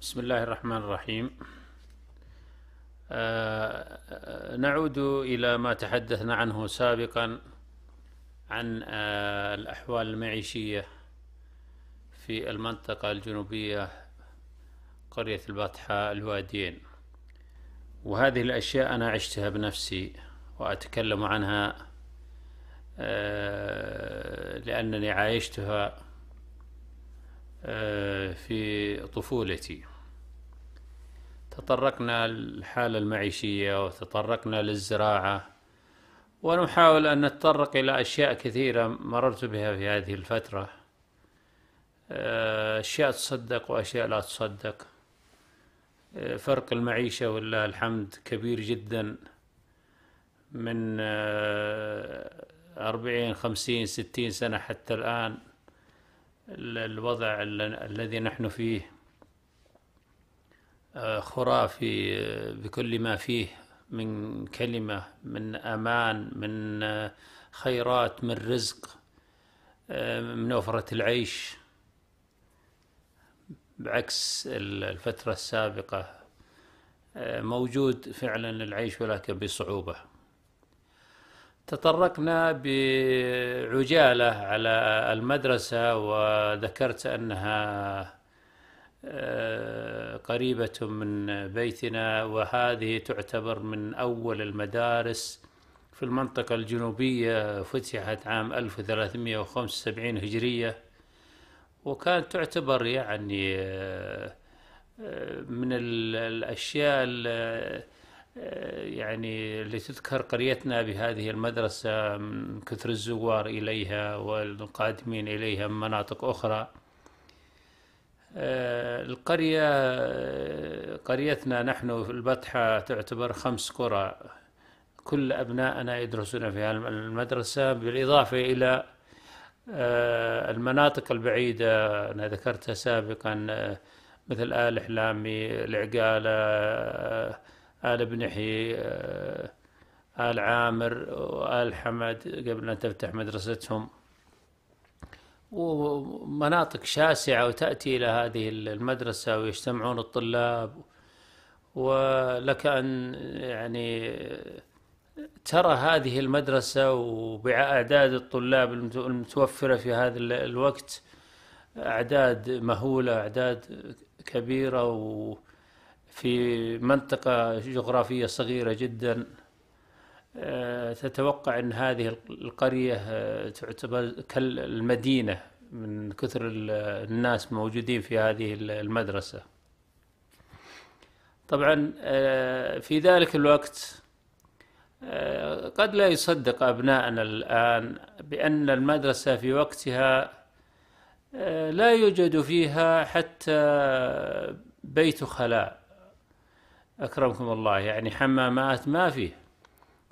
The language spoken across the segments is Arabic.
بسم الله الرحمن الرحيم. آه، نعود إلى ما تحدثنا عنه سابقا عن آه، الأحوال المعيشية في المنطقة الجنوبية قرية البطحاء الواديين. وهذه الأشياء أنا عشتها بنفسي وأتكلم عنها آه، لأنني عايشتها في طفولتي. تطرقنا للحالة المعيشية وتطرقنا للزراعة. ونحاول أن نتطرق إلى أشياء كثيرة مررت بها في هذه الفترة. أشياء تصدق وأشياء لا تصدق. فرق المعيشة ولله الحمد كبير جدا. من أربعين خمسين ستين سنة حتى الآن الوضع الذي نحن فيه آه، خرافي آه، بكل ما فيه من كلمة من أمان من آه، خيرات من رزق من وفرة العيش. بعكس الفترة السابقة موجود فعلا العيش ولكن بصعوبة. تطرقنا بعجالة على المدرسة وذكرت أنها آه، قريبة من بيتنا وهذه تعتبر من أول المدارس في المنطقة الجنوبية فتحت عام 1375 هجرية. وكانت تعتبر يعني آه، آه، من الأشياء يعني اللي تذكر قريتنا بهذه المدرسة من كثر الزوار إليها والقادمين إليها من مناطق أخرى. آه، القرية آه، قريتنا نحن في البطحة تعتبر خمس قرى. كل أبنائنا يدرسون في المدرسة بالإضافة إلى آه، المناطق البعيدة. أنا ذكرتها سابقا مثل آل حلامي العقالة آل بنحي آل عامر وآل حمد. قبل أن تفتح مدرستهم. ومناطق شاسعة وتأتي إلى هذه المدرسة ويجتمعون الطلاب. ولك أن يعني ترى هذه المدرسة وبأعداد الطلاب المتوفرة في هذا الوقت أعداد مهولة أعداد كبيرة وفي منطقة جغرافية صغيرة جدا. تتوقع أن هذه القرية آه، تعتبر كالمدينة من كثر الناس موجودين في هذه المدرسة. طبعا آه، في ذلك الوقت قد لا يصدق أبناءنا الآن بأن المدرسة في وقتها لا يوجد فيها حتى بيت خلاء. أكرمكم الله يعني حمامات ما فيه.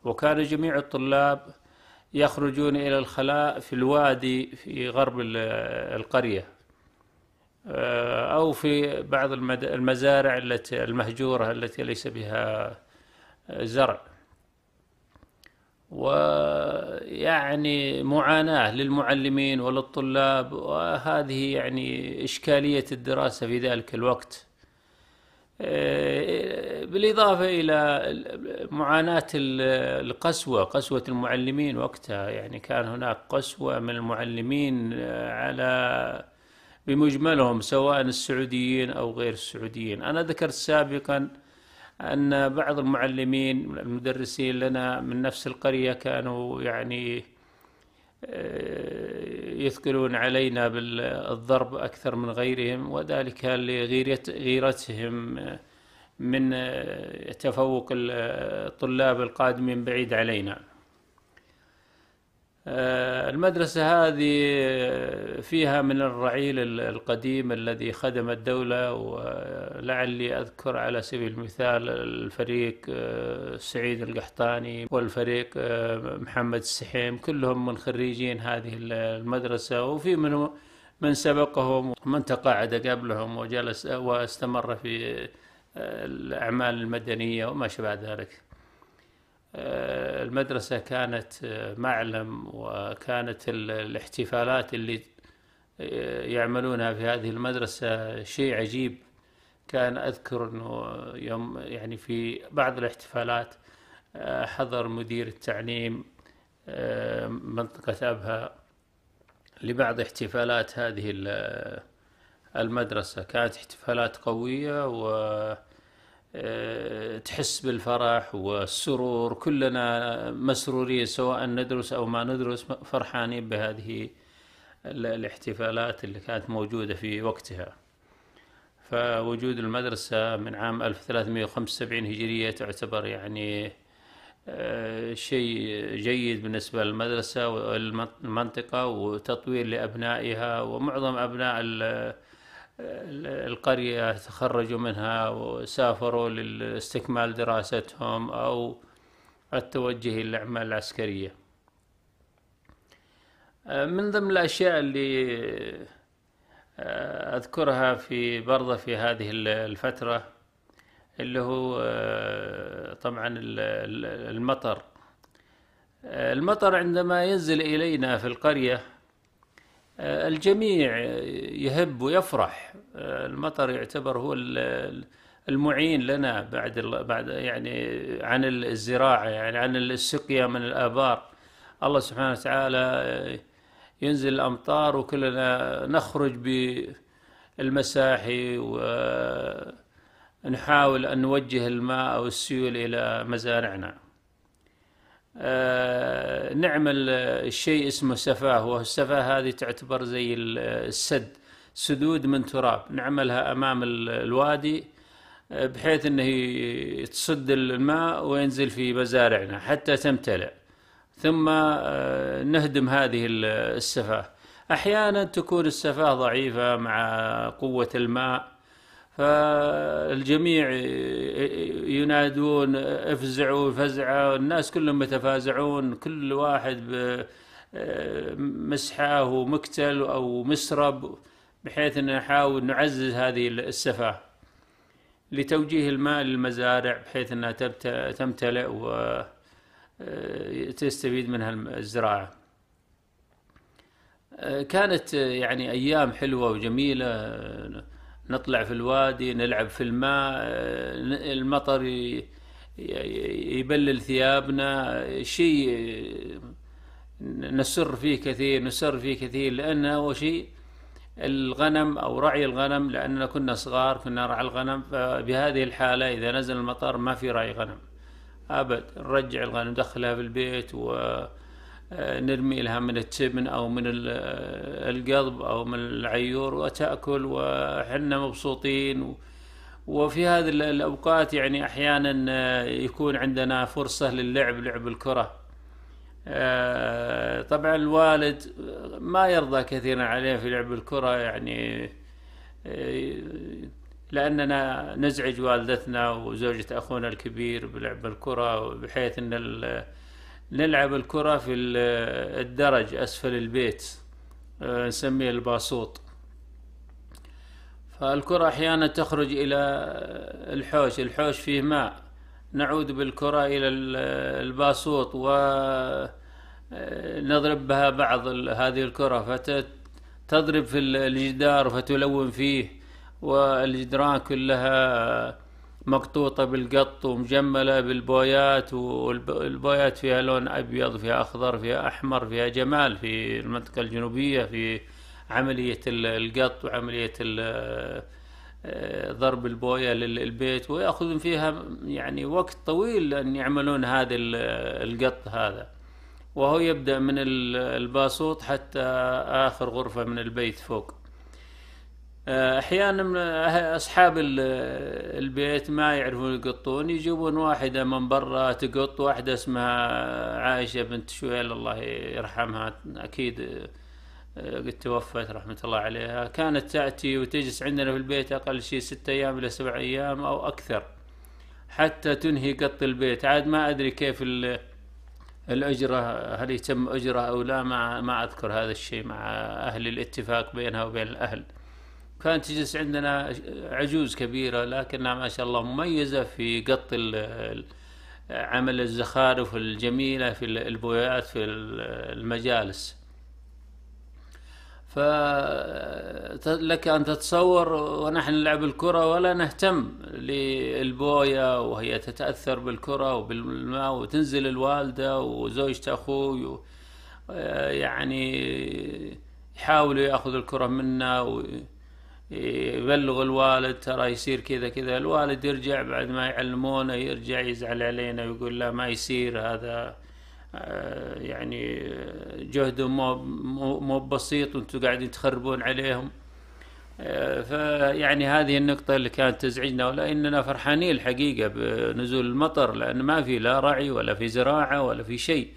وكان جميع الطلاب يخرجون إلى الخلاء في الوادي في غرب القرية. آه، أو في بعض المزارع التي المهجورة التي ليس بها زرع. ويعني معاناة للمعلمين وللطلاب وهذه يعني إشكالية الدراسة في ذلك الوقت. آه، بالإضافة إلى معاناة القسوة قسوة المعلمين وقتها. يعني كان هناك قسوة من المعلمين آه، على بمجملهم سواء السعوديين أو غير السعوديين. أنا ذكرت سابقا أن بعض المعلمين المدرسين لنا من نفس القرية كانوا يعني آه، يثقلون علينا بالضرب أكثر من غيرهم وذلك لغيرتهم من تفوق الطلاب القادمين بعيد علينا. آه، المدرسة هذه فيها من الرعيل القديم الذي خدم الدولة ولعلي أذكر على سبيل المثال الفريق آه، سعيد القحطاني والفريق آه، محمد السحيم كلهم من خريجين هذه المدرسة وفي من من سبقهم ومن تقاعد قبلهم وجلس واستمر في الأعمال المدنية وما شابه ذلك. آه، المدرسة كانت آه، معلم وكانت الاحتفالات اللي آه، يعملونها في هذه المدرسة شيء عجيب. كان أذكر أنه يوم يعني في بعض الاحتفالات آه، حضر مدير التعليم آه، منطقة أبها لبعض احتفالات هذه المدرسة. كانت احتفالات قوية و آه، تحس بالفرح والسرور كلنا مسرورين سواء ندرس أو ما ندرس فرحانين بهذه الاحتفالات اللي كانت موجودة في وقتها. فوجود المدرسة من عام 1375 هجرية تعتبر يعني آه، شيء جيد بالنسبة للمدرسة والمنطقة وتطوير لأبنائها ومعظم أبناء القرية تخرجوا منها وسافروا لاستكمال دراستهم أو التوجه إلى الأعمال العسكرية من ضمن الأشياء اللي آه، أذكرها في برضه في هذه الفترة اللي هو آه، طبعا المطر. المطر عندما ينزل إلينا في القرية آه، الجميع يهب ويفرح. آه، المطر يعتبر هو المعين لنا بعد بعد يعني عن الزراعة يعني عن السقيا من الآبار. الله سبحانه وتعالى آه، ينزل الأمطار وكلنا نخرج بالمساحي ونحاول أن نوجه الماء أو السيول إلى مزارعنا. آه، نعمل الشيء اسمه سفاه. والسفاه هذه تعتبر زي السد سدود من تراب. نعملها أمام الوادي بحيث أنه تصد الماء وينزل في مزارعنا حتى تمتلئ. ثم آه، نهدم هذه السفاه. أحيانا تكون السفاه ضعيفة مع قوة الماء. فالجميع ينادون افزعوا فزعة الناس كلهم يتفازعون كل واحد بمسحاه ومكتل أو مسرب بحيث أن نحاول نعزز هذه السفاة لتوجيه الماء للمزارع بحيث أنها تمتلئ وتستفيد منها الزراعة كانت يعني أيام حلوة وجميلة. نطلع في الوادي نلعب في الماء المطر يبلل ثيابنا. شيء نسر فيه كثير نسر فيه كثير لأن أول شيء الغنم أو رعي الغنم لأننا كنا صغار كنا نرعى الغنم فبهذه الحالة إذا نزل المطر ما في رعي غنم. أبد نرجع الغنم ندخلها في البيت و نرمي لها من التبن أو من القضب أو من العيور وتأكل وحنا مبسوطين. وفي هذه الأوقات يعني أحيانا يكون عندنا فرصة للعب لعب الكرة. آه، طبعا الوالد ما يرضى كثيرا عليه في لعب الكرة يعني آه، لأننا نزعج والدتنا وزوجة أخونا الكبير بلعب الكرة بحيث أن نلعب الكرة في الدرج أسفل البيت آه، نسميه الباسوط. فالكرة أحيانا تخرج إلى الحوش الحوش فيه ماء. نعود بالكرة إلى الباسوط ونضرب آه، بها بعض هذه الكرة. فتضرب في الجدار فتلون فيه والجدران كلها مقطوطة بالقط ومجملة بالبويات والبويات فيها لون أبيض فيها أخضر فيها أحمر فيها جمال في المنطقة الجنوبية في عملية القط وعملية آه، ضرب البوية للبيت. ويأخذون فيها يعني وقت طويل أن يعملون هذا القط هذا. وهو يبدأ من الباسوط حتى آخر غرفة من البيت فوق. أحيانا أصحاب البيت ما يعرفون يقطون يجيبون واحدة من برا تقط واحدة اسمها عائشة بنت شويل الله يرحمها أكيد آه، قد توفت رحمة الله عليها. كانت تأتي وتجلس عندنا في البيت أقل شيء ستة أيام إلى سبع أيام أو أكثر حتى تنهي قط البيت. عاد ما أدري كيف الأجرة هل يتم أجرة أو لا ما ما أذكر هذا الشيء مع أهل الاتفاق بينها وبين الأهل. كانت تجلس عندنا عجوز كبيرة لكنها ما شاء الله مميزة في قط عمل الزخارف الجميلة في البويات في المجالس. فلك أن تتصور ونحن نلعب الكرة ولا نهتم للبوية وهي تتأثر بالكرة وبالماء وتنزل الوالدة وزوجة أخوي يعني يحاولوا يأخذوا الكرة منا ويبلغ الوالد ترى يصير كذا كذا. الوالد يرجع بعد ما يعلمونه يرجع يزعل علينا ويقول لا ما يصير هذا. آه، يعني جهدهم مو مو بسيط وأنتم قاعدين تخربون عليهم. آه، فيعني هذه النقطة اللي كانت تزعجنا ولأننا فرحانين الحقيقة بنزول المطر لأن ما في لا رعي ولا في زراعة ولا في شيء.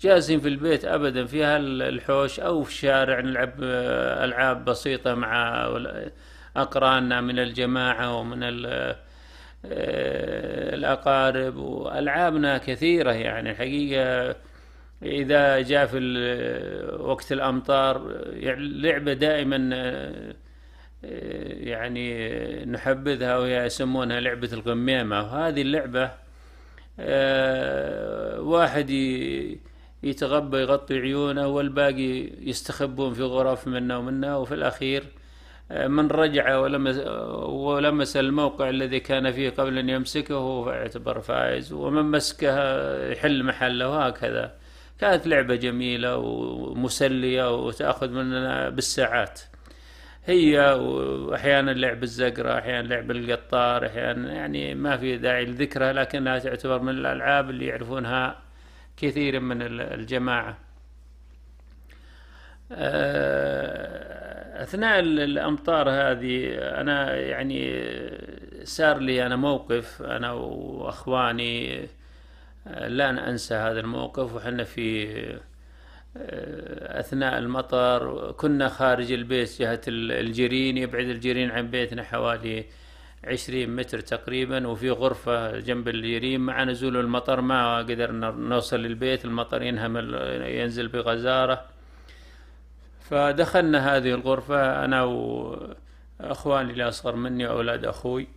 جالسين في البيت أبدا في الحوش أو في الشارع نلعب آه، ألعاب بسيطة مع أقراننا من الجماعة ومن آه، الأقارب وألعابنا كثيرة يعني. الحقيقة إذا جاء في وقت الأمطار يعني لعبة دائما آه، يعني نحبذها وهي يسمونها لعبة الغميمة. وهذه اللعبة آه، واحد يتغبى يغطي عيونه والباقي يستخبون في غرف منا ومنا وفي الأخير من رجع ولمس, ولمس الموقع الذي كان فيه قبل أن يمسكه فاعتبر فائز ومن مسكه يحل محله وهكذا. كانت لعبة جميلة ومسلية وتأخذ مننا بالساعات. هي وأحيانا لعب الزقرة أحيانا لعب القطار أحيانا يعني ما في داعي لذكرها لكنها تعتبر من الألعاب اللي يعرفونها كثير من الجماعة. أثناء الأمطار هذه أنا يعني صار لي أنا موقف أنا وأخواني لا انسى هذا الموقف. وحنا في أثناء المطر كنا خارج البيت جهة الجرين يبعد الجرين عن بيتنا حوالي عشرين متر تقريبا وفي غرفة جنب الجرين مع نزول المطر ما قدرنا نوصل للبيت المطر ينهمل ينزل بغزارة. فدخلنا هذه الغرفة أنا وأخواني اللي أصغر مني وأولاد أخوي.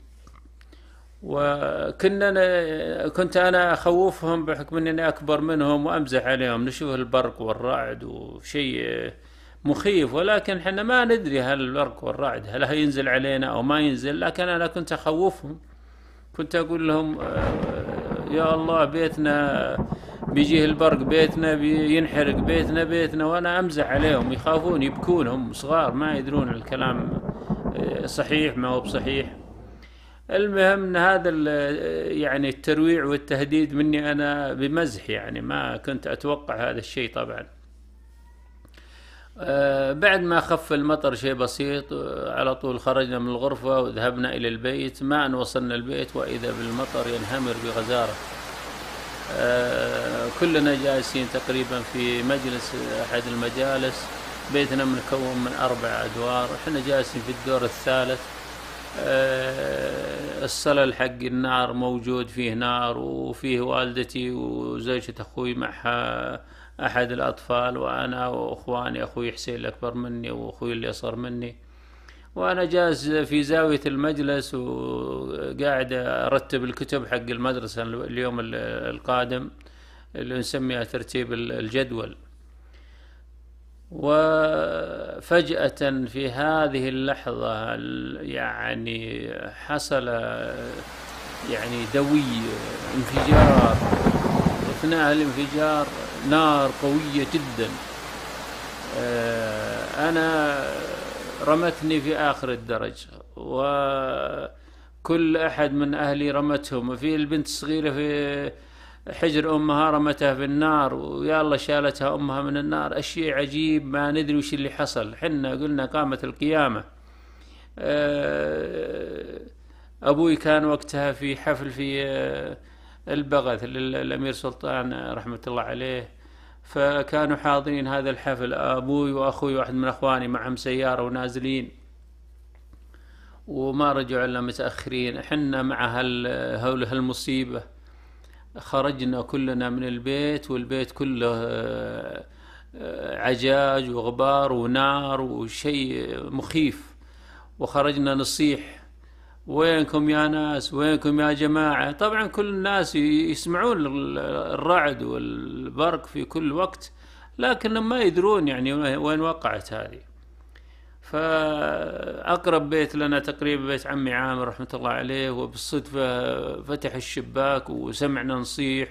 وكنا كنت أنا أخوفهم بحكم أني أكبر منهم وأمزح عليهم نشوف البرق والرعد وشيء مخيف ولكن إحنا ما ندري هل البرق والرعد هل هينزل علينا أو ما ينزل لكن أنا كنت أخوفهم. كنت أقول لهم يا الله بيتنا بيجيه البرق بيتنا بينحرق بيتنا بيتنا وأنا أمزح عليهم يخافون يبكون هم صغار ما يدرون الكلام آه، صحيح ما هو بصحيح. المهم إن هذا يعني الترويع والتهديد مني أنا بمزح يعني ما كنت أتوقع هذا الشيء طبعا. آه، بعد ما خف المطر شيء بسيط آه، على طول خرجنا من الغرفة وذهبنا إلى البيت. ما أن وصلنا البيت وإذا بالمطر ينهمر بغزارة. آه، كلنا جالسين تقريبا في مجلس أحد المجالس. بيتنا مكون من أربع أدوار. إحنا جالسين في الدور الثالث. آه، الصلل حق النار موجود فيه نار وفيه والدتي وزوجة أخوي معها أحد الأطفال وأنا وأخواني أخوي حسين الأكبر مني وأخوي اللي أصغر مني. وأنا جالس في زاوية المجلس وقاعد أرتب الكتب حق المدرسة اليوم القادم اللي نسميها ترتيب الجدول. وفجأة في هذه اللحظة يعني حصل يعني دوي انفجار أثناء الانفجار نار قوية جدا. آه، أنا رمتني في آخر الدرج وكل أحد من أهلي رمتهم في البنت الصغيرة في حجر أمها رمتها في النار ويا الله شالتها أمها من النار. أشياء عجيب ما ندري وش اللي حصل. حنا قلنا قامت القيامة. آه، أبوي كان وقتها في حفل في آه، البغث للأمير سلطان رحمة الله عليه فكانوا حاضرين هذا الحفل أبوي وأخوي واحد من أخواني معهم سيارة ونازلين. وما رجعوا إلا متأخرين. إحنا مع هال هالمصيبة. خرجنا كلنا من البيت والبيت كله آه، عجاج وغبار ونار وشيء مخيف. وخرجنا نصيح وينكم يا ناس وينكم يا جماعة؟ طبعا كل الناس يسمعون الرعد والبرق في كل وقت لكنهم ما يدرون يعني وين وقعت هذه. فأقرب بيت لنا تقريبا بيت عمي عامر رحمة الله عليه وبالصدفة فتح الشباك وسمعنا نصيح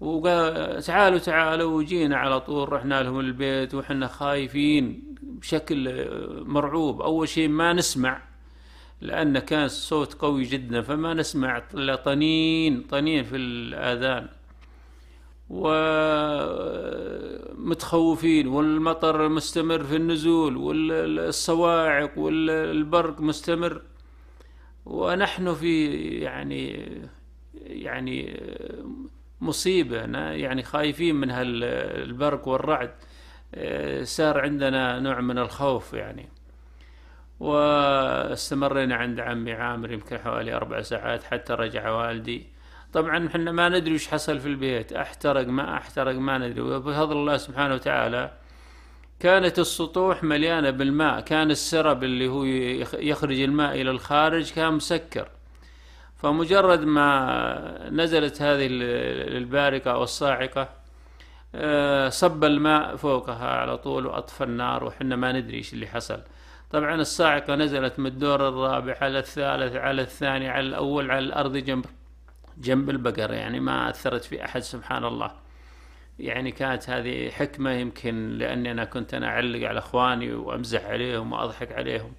وقال تعالوا تعالوا وجينا على طول رحنا لهم البيت وحنا خايفين بشكل مرعوب. أول شيء ما نسمع لأن كان الصوت قوي جدا فما نسمع إلا طنين طنين في الآذان. ومتخوفين والمطر مستمر في النزول والصواعق والبرق مستمر. ونحن في يعني يعني مصيبة يعني خايفين من هالبرق والرعد. صار عندنا نوع من الخوف يعني. واستمرينا عند عمي عامر يمكن حوالي أربع ساعات حتى رجع والدي. طبعا إحنا ما ندري وش حصل في البيت. أحترق ما أحترق ما ندري. وبفضل الله سبحانه وتعالى كانت السطوح مليانة بالماء. كان السرب اللي هو يخرج الماء إلى الخارج كان مسكر. فمجرد ما نزلت هذه البارقة أو الصاعقة آه، صب الماء فوقها على طول وأطفى النار. وحنا ما ندري إيش اللي حصل. طبعا الصاعقة نزلت من الدور الرابع على الثالث على الثاني على الأول على الأرض جنب جنب البقرة يعني ما أثرت في أحد سبحان الله. يعني كانت هذه حكمة يمكن لأني أنا كنت أنا أعلق على إخواني وأمزح عليهم وأضحك عليهم.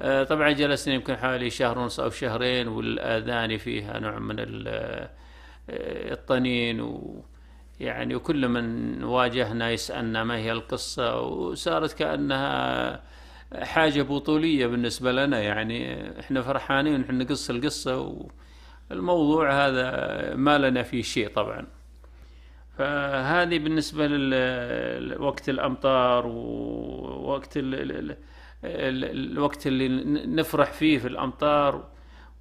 آه، طبعا جلسنا يمكن حوالي شهر ونص أو شهرين والآذان فيها نوع من آه، الطنين و يعني وكل من واجهنا يسألنا ما هي القصة وصارت كأنها حاجة بطولية بالنسبة لنا يعني إحنا فرحانين ونحن نقص القصة والموضوع هذا ما لنا فيه شيء طبعا. فهذه بالنسبة لوقت الأمطار ووقت الوقت اللي نفرح فيه في الأمطار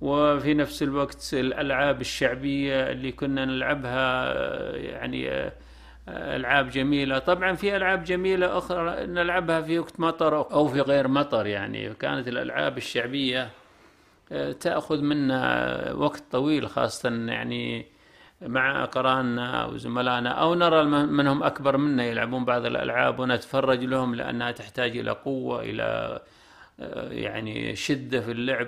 وفي نفس الوقت الألعاب الشعبية اللي كنا نلعبها يعني ألعاب جميلة. طبعا في ألعاب جميلة أخرى نلعبها في وقت مطر أو في غير مطر يعني. كانت الألعاب الشعبية آه، تأخذ منا وقت طويل خاصة يعني مع أقراننا وزملائنا أو نرى منهم أكبر منا يلعبون بعض الألعاب ونتفرج لهم لأنها تحتاج إلى قوة إلى آه، يعني شدة في اللعب.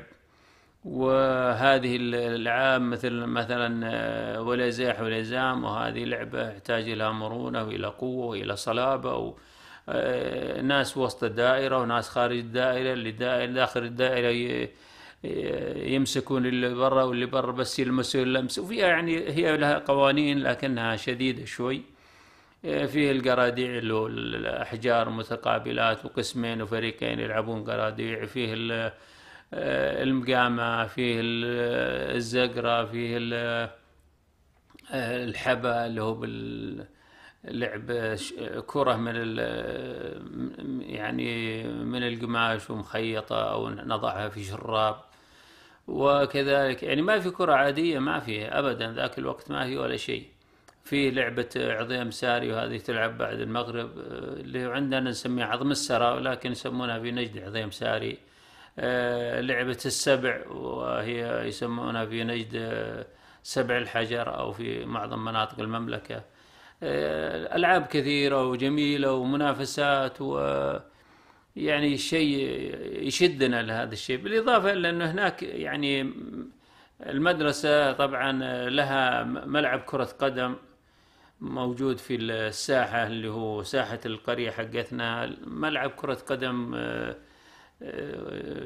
وهذه الألعاب مثل مثلا آه، ولا زاح ولا زام وهذه لعبة تحتاج إلى مرونة وإلى قوة وإلى صلابة و آه، ناس وسط الدائره وناس خارج الدائره اللي داخل الدائرة يمسكون اللي برا واللي برا بس يلمسون اللمس وفيها يعني هي لها قوانين لكنها شديده شوي. آه، فيه القراديع اللي هو الأحجار متقابلات وقسمين وفريقين يلعبون قراديع. فيه آه، المقامة فيه الزقرة فيه آه، الحبا اللي هو باللعب كرة من يعني من القماش ومخيطة أو نضعها في شراب وكذلك. يعني ما في كرة عادية ما في أبدا ذاك الوقت ما في ولا شيء. في لعبة عظيم ساري وهذه تلعب بعد المغرب اللي عندنا نسميها عظم السرى ولكن يسمونها في نجد عظيم ساري. آه، لعبة السبع وهي يسمونها في نجد آه، سبع الحجر أو في معظم مناطق المملكة. آه، ألعاب كثيرة وجميلة ومنافسات و يعني شيء يشدنا لهذا الشيء. بالإضافة إلى أنه هناك يعني المدرسة طبعا لها ملعب كرة قدم موجود في الساحة اللي هو ساحة القرية حقتنا. ملعب كرة قدم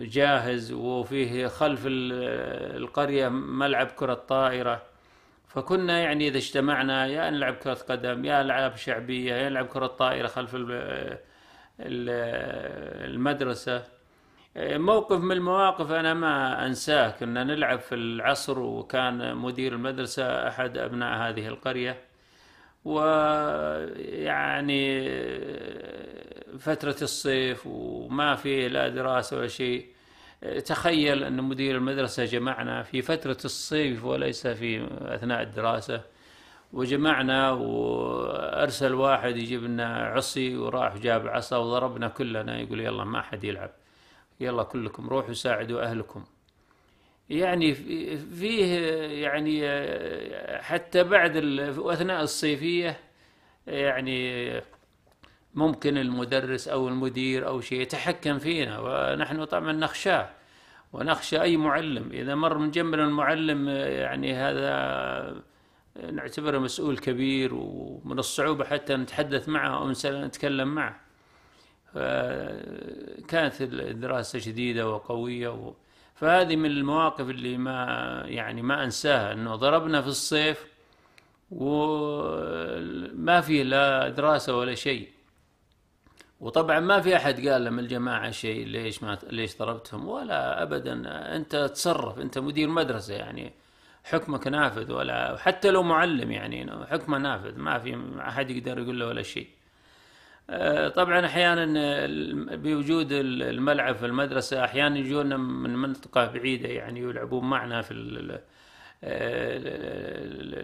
جاهز وفيه خلف القرية ملعب كرة طائرة. فكنا يعني إذا اجتمعنا يا نلعب كرة قدم يا ألعاب شعبية يا نلعب كرة طائرة خلف المدرسة. موقف من المواقف أنا ما أنساه كنا نلعب في العصر وكان مدير المدرسة أحد أبناء هذه القرية. ويعني فترة الصيف وما في لا دراسة ولا شيء. تخيل أن مدير المدرسة جمعنا في فترة الصيف وليس في أثناء الدراسة. وجمعنا وأرسل واحد يجيب لنا عصي وراح جاب عصا وضربنا كلنا. يقول يلا ما حد يلعب. يلا كلكم روحوا ساعدوا أهلكم. يعني فيه يعني حتى بعد أثناء الصيفية يعني ممكن المدرس أو المدير أو شيء يتحكم فينا ونحن طبعا نخشاه ونخشى أي معلم. إذا مر من جنبنا المعلم يعني هذا نعتبره مسؤول كبير ومن الصعوبة حتى نتحدث معه أو نتكلم معه. كانت الدراسة شديدة وقوية و... فهذه من المواقف اللي ما يعني ما أنساها إنه ضربنا في الصيف وما في لا دراسة ولا شيء. وطبعا ما في أحد قال لهم الجماعة شيء ليش ما ليش ضربتهم ولا ابدا. أنت تصرف أنت مدير مدرسة يعني. حكمك نافذ ولا حتى لو معلم يعني حكمه نافذ. ما في أحد يقدر يقول له ولا شيء. آه، طبعا أحيانا بوجود الملعب في المدرسة أحيانا يجون من منطقة بعيدة يعني يلعبون معنا في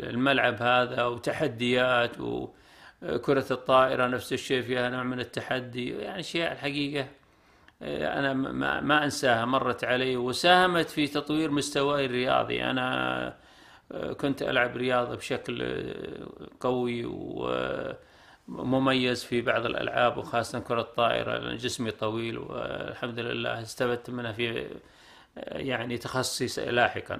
الملعب هذا وتحديات وكرة الطائرة نفس الشيء فيها نوع من التحدي يعني أشياء الحقيقة آه، أنا ما, ما أنساها مرت علي وساهمت في تطوير مستواي الرياضي. أنا آه، كنت ألعب رياضة بشكل قوي ومميز في بعض الألعاب وخاصة كرة الطائرة لأن جسمي طويل والحمد لله استفدت منها في آه، يعني تخصصي لاحقا.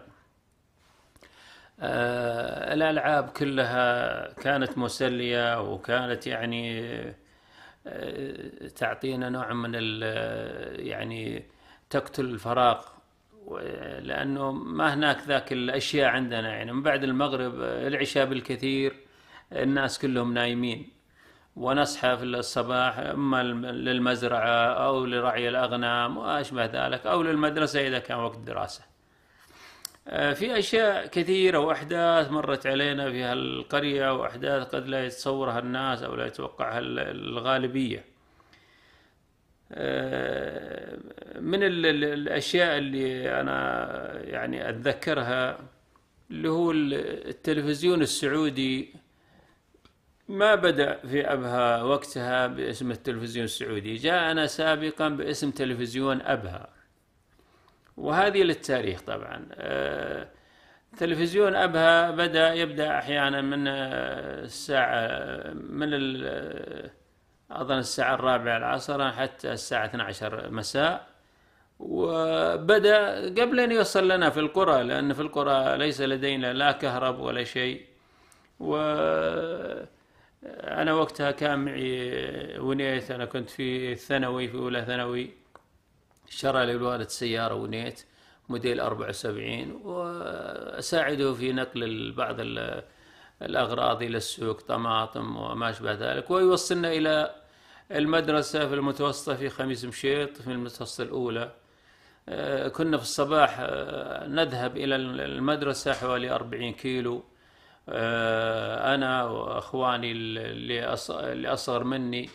آه، الألعاب كلها كانت مسلية وكانت يعني آه، تعطينا نوع من يعني تقتل الفراغ. لأنه ما هناك ذاك الأشياء عندنا يعني. من بعد المغرب العشاء بالكثير الناس كلهم نايمين. ونصحى في الصباح أما للمزرعة أو لرعي الأغنام وأشبه ذلك أو للمدرسة إذا كان وقت دراسة. آه، في أشياء كثيرة وأحداث مرت علينا في هالقرية وأحداث قد لا يتصورها الناس أو لا يتوقعها الغالبية. آه، من الأشياء اللي أنا يعني أتذكرها اللي هو التلفزيون السعودي ما بدأ في أبها وقتها باسم التلفزيون السعودي. جاءنا سابقا باسم تلفزيون أبها. وهذه للتاريخ طبعا. آه، تلفزيون أبها بدأ يبدأ أحيانا من آه، الساعة من أظن الساعة الرابعة العصر حتى الساعة 12 مساء. وبدأ قبل أن يوصل لنا في القرى لأن في القرى ليس لدينا لا كهرب ولا شيء. و أنا وقتها كان معي ونيت أنا كنت في الثانوي في أولى ثانوي. شرى لي الوالد سيارة ونيت موديل 74 وأساعده في نقل بعض الأغراض إلى السوق طماطم وما أشبه ذلك ويوصلنا إلى المدرسة في المتوسطة في خميس مشيط في المتوسطة الأولى. آه، كنا في الصباح آه، نذهب إلى المدرسة حوالي 40 كيلو. آه، أنا وأخواني اللي أصغر مني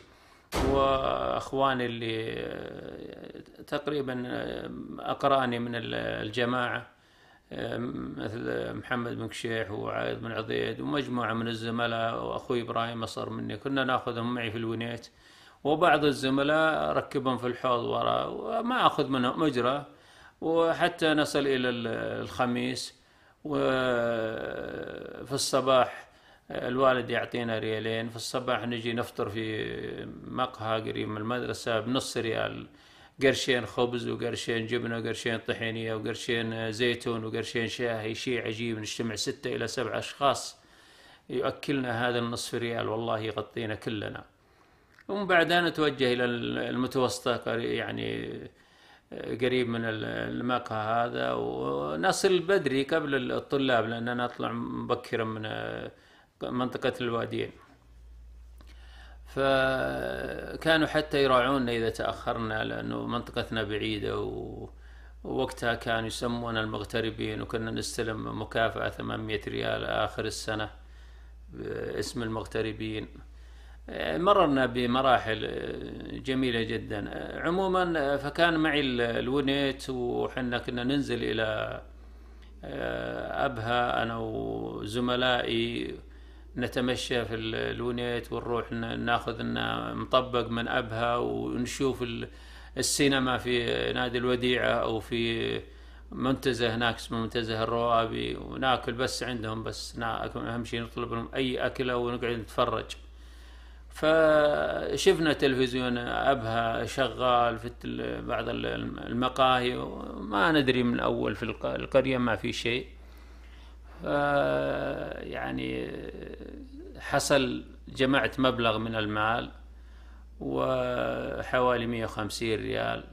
وأخواني اللي تقريبا أقرأني من الجماعة مثل محمد بن كشيح وعايد بن عضيد ومجموعة من الزملاء وأخوي إبراهيم أصغر مني كنا نأخذهم معي في الونيت وبعض الزملاء ركبهم في الحوض وراء وما أخذ منهم أجرة. وحتى نصل إلى الخميس وفي الصباح الوالد يعطينا ريالين. في الصباح نجي نفطر في مقهى قريب من المدرسة بنص ريال. قرشين خبز وقرشين جبنة وقرشين طحينية وقرشين زيتون وقرشين شاهي شيء عجيب. نجتمع ستة إلى سبع أشخاص. يؤكلنا هذا النصف ريال والله يغطينا كلنا. ومن بعدها نتوجه إلى المتوسطة يعني قريب من المقهى هذا. ونصل بدري قبل الطلاب لأننا نطلع مبكرا من منطقة الواديين. فكانوا حتى يراعونا إذا تأخرنا لأنه منطقتنا بعيدة و... ووقتها كانوا يسمونا المغتربين وكنا نستلم مكافأة 800 ريال آخر السنة باسم المغتربين. مررنا بمراحل جميلة جدا. عموما فكان معي الونيت وحنا كنا ننزل إلى أبها أنا وزملائي. نتمشى في الونيت ونروح ناخذ لنا مطبق من أبها ونشوف السينما في نادي الوديعة أو في منتزه هناك اسمه منتزه الروابي. وناكل بس عندهم بس أهم شيء نطلب لهم أي أكلة ونقعد نتفرج. فشفنا تلفزيون أبها شغال في بعض المقاهي. ما ندري من أول في القرية ما في شيء. يعني حصل جمعت مبلغ من المال وحوالي 150 ريال.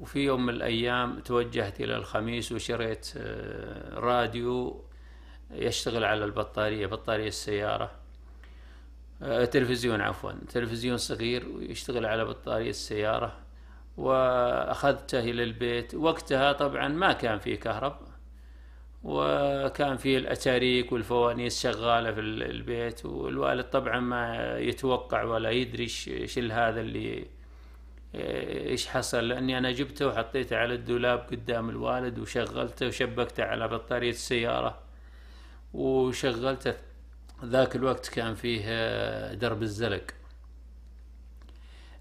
وفي يوم من الأيام توجهت إلى الخميس وشريت آه، راديو يشتغل على البطارية بطارية السيارة. آه، تلفزيون عفوا تلفزيون صغير ويشتغل على بطارية السيارة. وأخذته إلى البيت. وقتها طبعا ما كان في كهرب. وكان في الأتاريك والفوانيس شغالة في البيت والوالد طبعا ما يتوقع ولا يدري إيش هذا اللي إيش حصل لأني أنا جبته وحطيته على الدولاب قدام الوالد وشغلته وشبكته على بطارية السيارة وشغلته. ذاك الوقت كان فيه درب الزلق.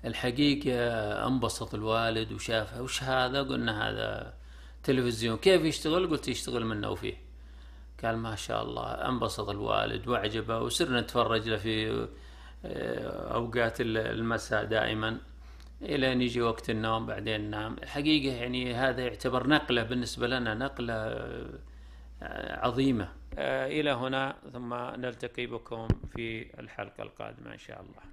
الحقيقة أنبسط الوالد وشافها وش هذا؟ قلنا هذا تلفزيون. كيف يشتغل؟ قلت يشتغل منه وفيه قال ما شاء الله انبسط الوالد واعجبه وصرنا نتفرج له في آه، اوقات المساء دائما إلى أن يجي وقت النوم بعدين ننام حقيقه يعني هذا يعتبر نقلة بالنسبة لنا نقلة آه، عظيمة. آه، إلى هنا ثم نلتقي بكم في الحلقة القادمة إن شاء الله.